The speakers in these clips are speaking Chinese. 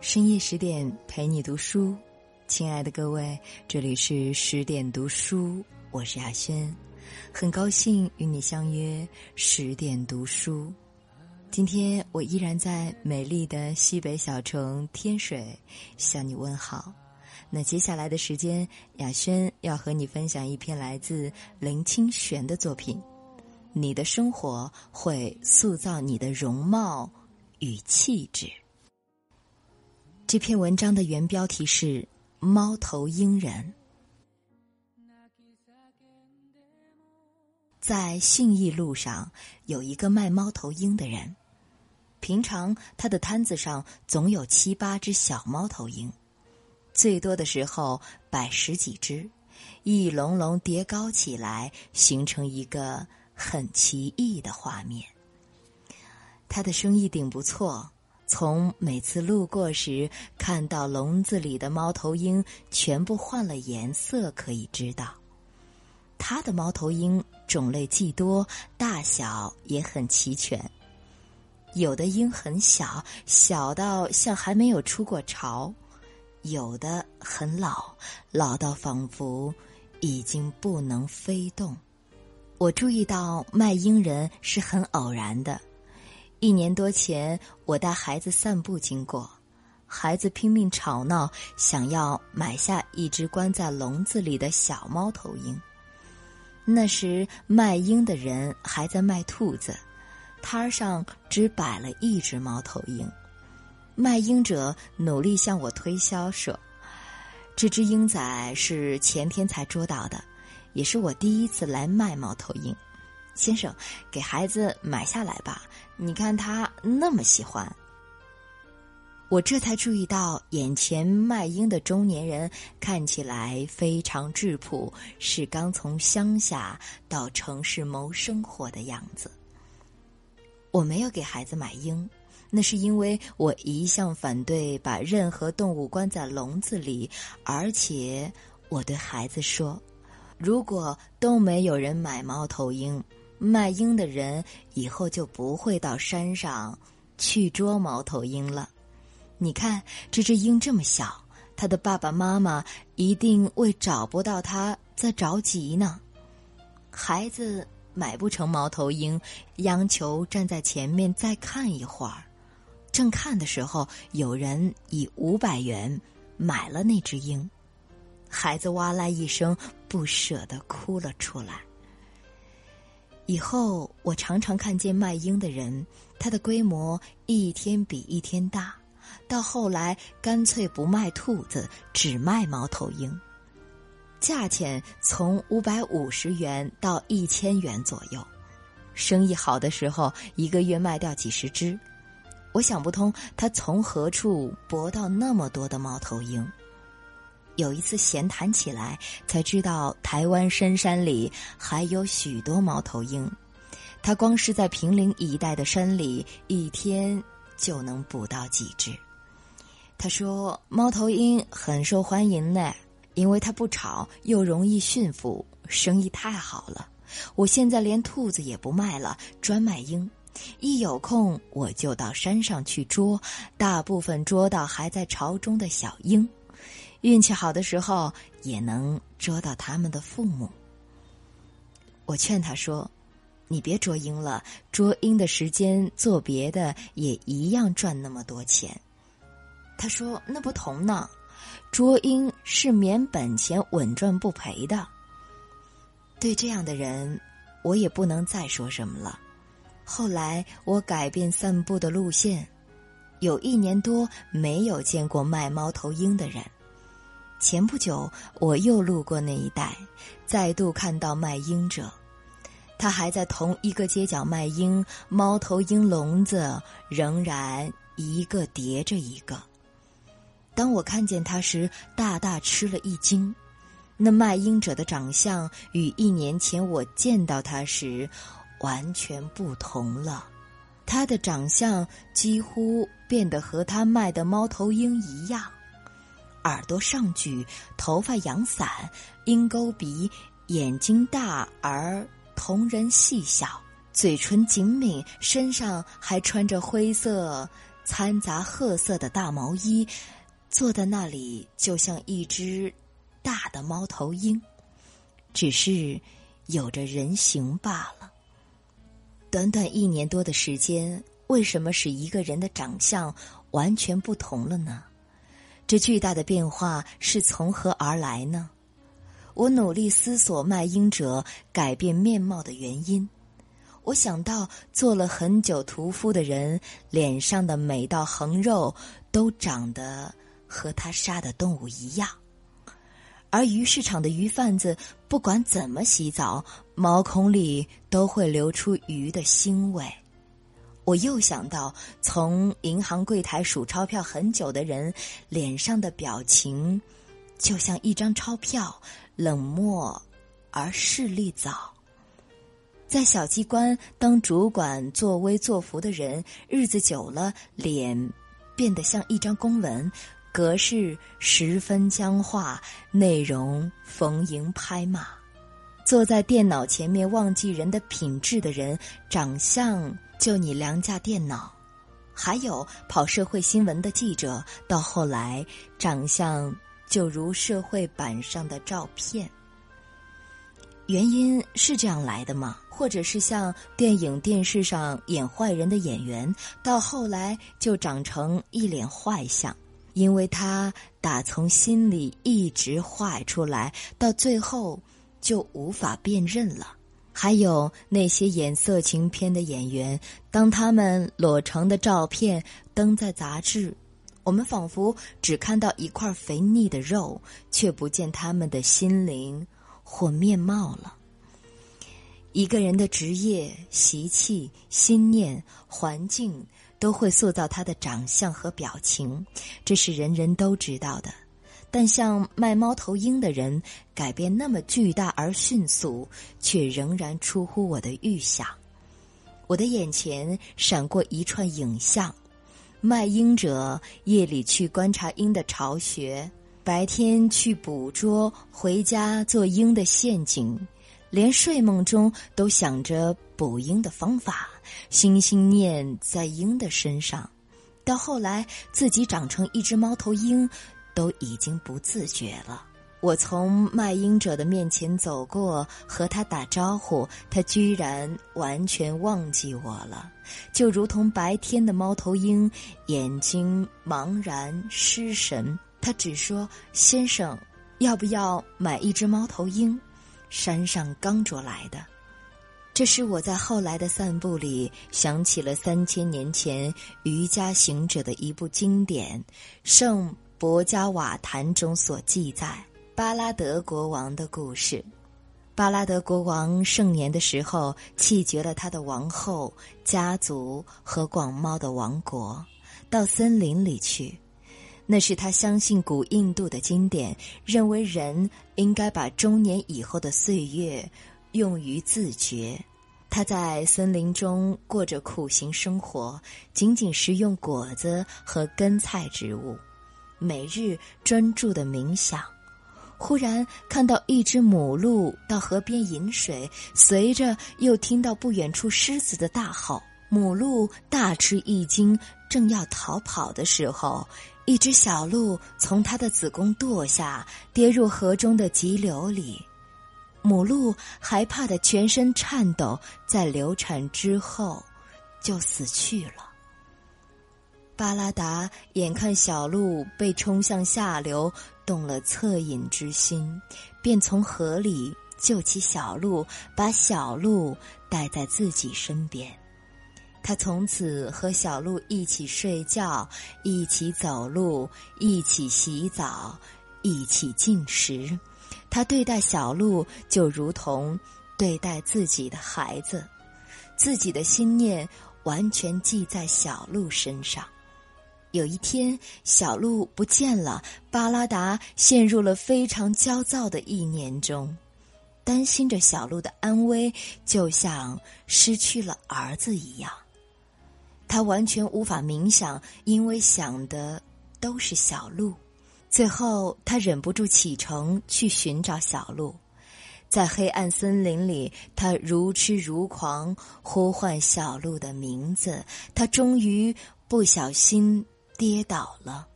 深夜十点陪你读书，亲爱的各位，这里是十点读书，我是亚轩，很高兴与你相约十点读书。今天我依然在美丽的西北小城天水向你问好。那接下来的时间，亚轩要和你分享一篇来自林清玄的作品。你的生活会塑造你的容貌与气质。这篇文章的原标题是《猫头鹰人》。在信义路上有一个卖猫头鹰的人，平常他的摊子上总有七八只小猫头鹰，最多的时候摆十几只，一笼笼叠高起来，形成一个很奇异的画面。他的生意顶不错。从每次路过时看到笼子里的猫头鹰全部换了颜色，可以知道，他的猫头鹰种类既多，大小也很齐全。有的鹰很小，小到像还没有出过巢；有的很老，老到仿佛已经不能飞动。我注意到卖鹰人是很偶然的。一年多前，我带孩子散步经过，孩子拼命吵闹，想要买下一只关在笼子里的小猫头鹰。那时卖鹰的人还在卖兔子，摊儿上只摆了一只猫头鹰。卖鹰者努力向我推销说：“这只鹰仔是前天才捉到的，也是我第一次来卖猫头鹰。先生，给孩子买下来吧。”你看他那么喜欢，我这才注意到眼前卖鹰的中年人看起来非常质朴，是刚从乡下到城市谋生活的样子。我没有给孩子买鹰，那是因为我一向反对把任何动物关在笼子里，而且我对孩子说，如果都没有人买猫头鹰。卖鹰的人以后就不会到山上去捉猫头鹰了。你看这只鹰这么小，它的爸爸妈妈一定为找不到它在着急呢。孩子买不成猫头鹰，央求站在前面再看一会儿。正看的时候，有人以五百元买了那只鹰，孩子哇啦一声，不舍得哭了出来。以后我常常看见卖鹰的人，他的规模一天比一天大，到后来干脆不卖兔子，只卖猫头鹰，价钱从五百五十元到一千元左右，生意好的时候一个月卖掉几十只，我想不通他从何处博到那么多的猫头鹰。有一次闲谈起来，才知道台湾深山里还有许多猫头鹰。他光是在平陵一带的山里，一天就能捕到几只。他说：“猫头鹰很受欢迎呢，因为它不吵，又容易驯服，生意太好了。我现在连兔子也不卖了，专卖鹰。一有空我就到山上去捉，大部分捉到还在巢中的小鹰。”运气好的时候，也能捉到他们的父母。我劝他说：“你别捉鹰了，捉鹰的时间做别的也一样赚那么多钱。”他说：“那不同呢，捉鹰是免本钱稳赚不赔的。”对这样的人，我也不能再说什么了。后来我改变散步的路线，有一年多没有见过卖猫头鹰的人。前不久，我又路过那一带，再度看到卖鹰者，他还在同一个街角卖鹰，猫头鹰笼子仍然一个叠着一个。当我看见他时，大大吃了一惊，那卖鹰者的长相与一年前我见到他时完全不同了，他的长相几乎变得和他卖的猫头鹰一样。耳朵上举，头发扬散，鹰钩鼻，眼睛大而瞳仁细小，嘴唇紧抿，身上还穿着灰色掺杂褐色的大毛衣，坐在那里就像一只大的猫头鹰，只是有着人形罢了。短短一年多的时间，为什么使一个人的长相完全不同了呢？这巨大的变化是从何而来呢？我努力思索卖淫者改变面貌的原因。我想到做了很久屠夫的人脸上的每道横肉都长得和他杀的动物一样，而鱼市场的鱼贩子不管怎么洗澡，毛孔里都会流出鱼的腥味。我又想到从银行柜台数钞票很久的人脸上的表情，就像一张钞票。冷漠而势利早，在小机关当主管作威作福的人，日子久了，脸变得像一张公文，格式十分僵化，内容逢迎拍骂。坐在电脑前面忘记人的品质的人，长相就你良家电脑。还有跑社会新闻的记者，到后来长相。就如社会版上的照片，原因是这样来的吗？或者是像电影、电视上演坏人的演员，到后来就长成一脸坏相，因为他打从心里一直坏出来，到最后就无法辨认了。还有那些演色情片的演员，当他们裸成的照片登在杂志。我们仿佛只看到一块肥腻的肉，却不见他们的心灵或面貌了。一个人的职业、习气、心念、环境，都会塑造他的长相和表情，这是人人都知道的。但像卖猫头鹰的人改变那么巨大而迅速，却仍然出乎我的预想。我的眼前闪过一串影像。卖鹰者夜里去观察鹰的巢穴，白天去捕捉，回家做鹰的陷阱，连睡梦中都想着捕鹰的方法，心心念在鹰的身上，到后来自己长成一只猫头鹰，都已经不自觉了。我从卖鹰者的面前走过，和他打招呼，他居然完全忘记我了，就如同白天的猫头鹰，眼睛茫然失神。他只说：“先生，要不要买一只猫头鹰？山上刚捉来的。”这是我在后来的散步里想起了三千年前瑜伽行者的一部经典《圣博加瓦坛》中所记载。巴拉德国王的故事。巴拉德国王盛年的时候，弃绝了他的王后、家族和广袤的王国，到森林里去。那是他相信古印度的经典，认为人应该把中年以后的岁月用于自觉。他在森林中过着苦行生活，仅仅食用果子和根菜植物，每日专注的冥想。忽然看到一只母鹿到河边饮水，随着又听到不远处狮子的大吼。母鹿大吃一惊，正要逃跑的时候，一只小鹿从它的子宫堕下，跌入河中的急流里。母鹿害怕的全身颤抖，在流产之后，就死去了。巴拉达眼看小鹿被冲向下流。动了恻隐之心，便从河里救起小鹿，把小鹿带在自己身边。他从此和小鹿一起睡觉，一起走路，一起洗澡，一起进食。他对待小鹿就如同对待自己的孩子，自己的心念完全记在小鹿身上。有一天，小鹿不见了，巴拉达陷入了非常焦躁的意念中，担心着小鹿的安危，就像失去了儿子一样。他完全无法冥想，因为想的都是小鹿。最后，他忍不住启程去寻找小鹿。在黑暗森林里，他如痴如狂，呼唤小鹿的名字。他终于不小心跌倒了，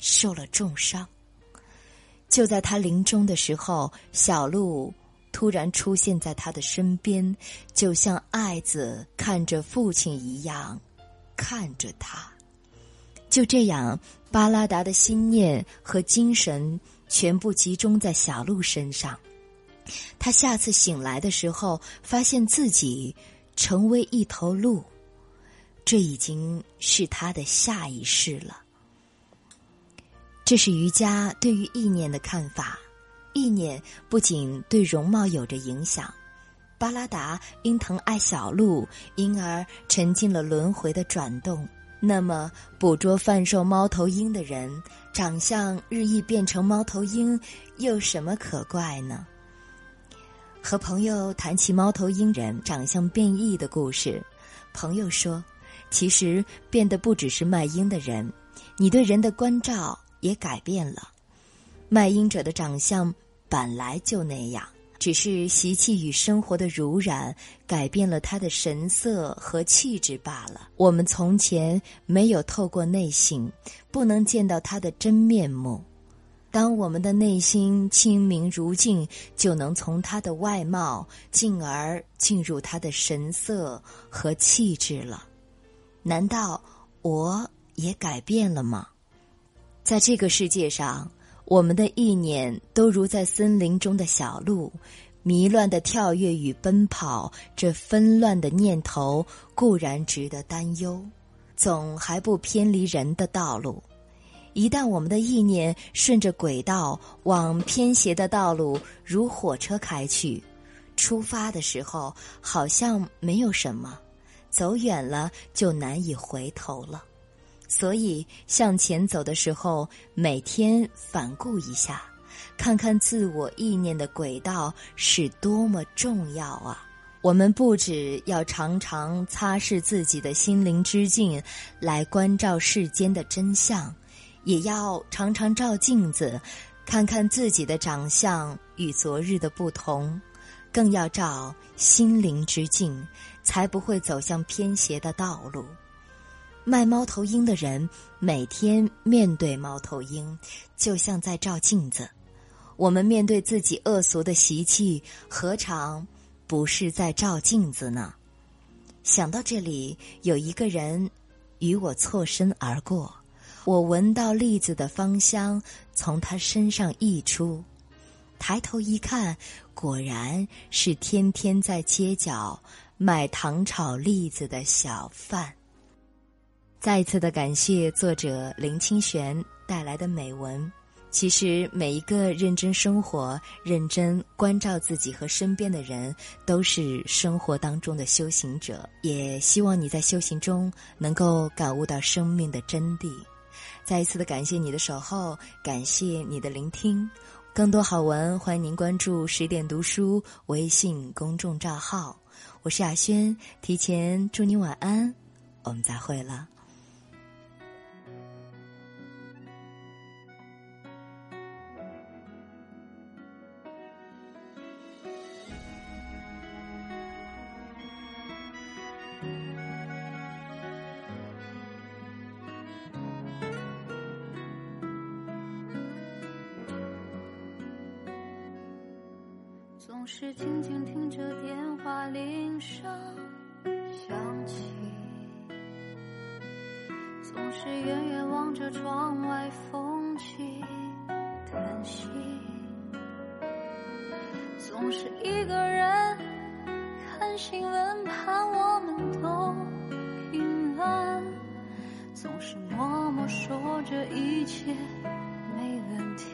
受了重伤。就在他临终的时候，小鹿突然出现在他的身边，就像爱子看着父亲一样，看着他。就这样，巴拉达的心念和精神全部集中在小鹿身上。他下次醒来的时候，发现自己成为一头鹿，这已经是他的下一世了。这是瑜伽对于意念的看法。意念不仅对容貌有着影响，巴拉达因疼爱小鹿，因而沉浸了轮回的转动。那么，捕捉贩售猫头鹰的人，长相日益变成猫头鹰，有什么可怪呢？和朋友谈起猫头鹰人长相变异的故事，朋友说：“其实变的不只是卖鹰的人，你对人的关照也改变了。卖鹰者的长相本来就那样。”只是习气与生活的濡染改变了他的神色和气质罢了。我们从前没有透过内心，不能见到他的真面目。当我们的内心清明如镜，就能从他的外貌，进而进入他的神色和气质了。难道我也改变了吗？在这个世界上。我们的意念都如在森林中的小鹿，迷乱的跳跃与奔跑。这纷乱的念头固然值得担忧，总还不偏离人的道路。一旦我们的意念顺着轨道往偏斜的道路如火车开去，出发的时候好像没有什么，走远了就难以回头了。所以，向前走的时候，每天反顾一下，看看自我意念的轨道是多么重要啊！我们不只要常常擦拭自己的心灵之镜，来关照世间的真相，也要常常照镜子，看看自己的长相与昨日的不同，更要照心灵之镜，才不会走向偏斜的道路。卖猫头鹰的人每天面对猫头鹰，就像在照镜子。我们面对自己恶俗的习气，何尝不是在照镜子呢？想到这里，有一个人与我错身而过，我闻到栗子的芳香从他身上溢出，抬头一看，果然是天天在街角卖糖炒栗子的小贩。再一次的感谢作者林清玄带来的美文。其实每一个认真生活、认真关照自己和身边的人，都是生活当中的修行者。也希望你在修行中能够感悟到生命的真谛。再一次的感谢你的守候，感谢你的聆听。更多好文，欢迎您关注十点读书微信公众账号。我是雅轩，提前祝你晚安，我们再会了。总是静静听着电话铃声响起，总是远远望着窗外风起叹息，总是一个人看新闻，盼我们都平安，总是默默说着一切没问题。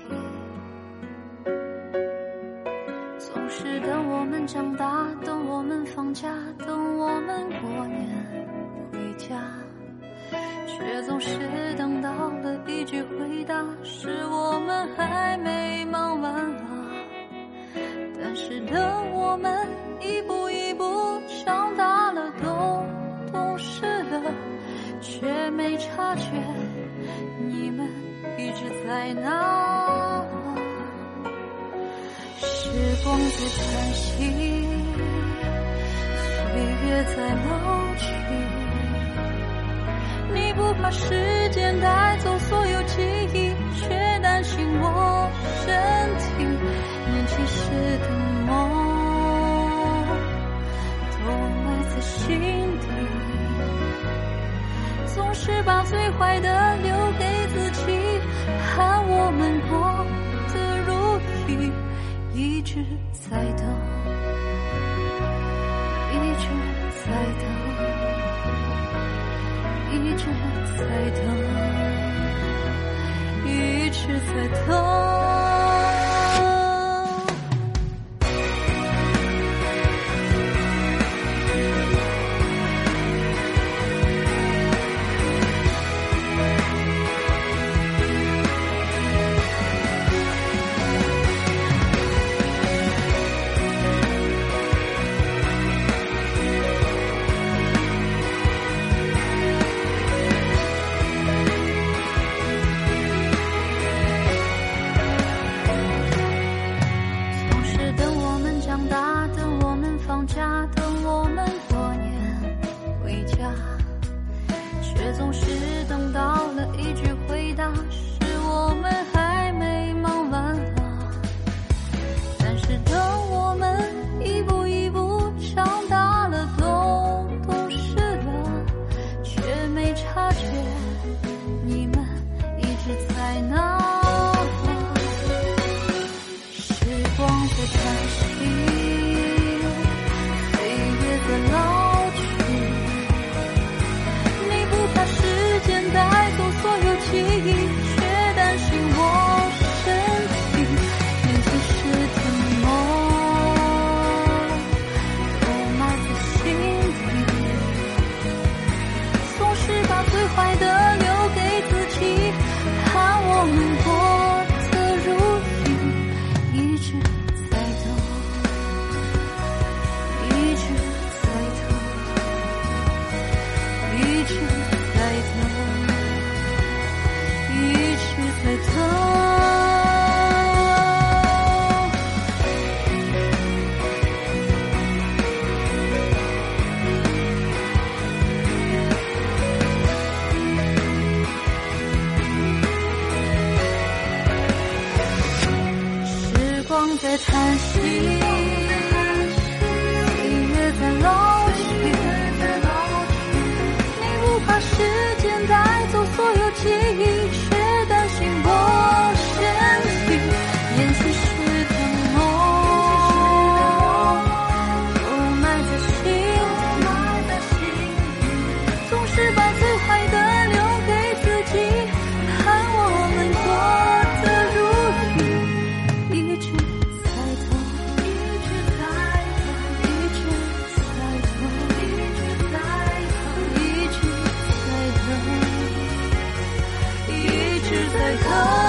长大，等我们放假，等我们过年回家，却总是等到了一句回答：是我们还没忙完啊。但是等我们一步一步长大了，都懂事了，却没察觉你们一直在那。时光。光在叹息，岁月在老去。你不怕时间带走所有记忆，却担心我身体。年轻时的梦，都埋在心底。总是把最坏的 사 察觉。实在可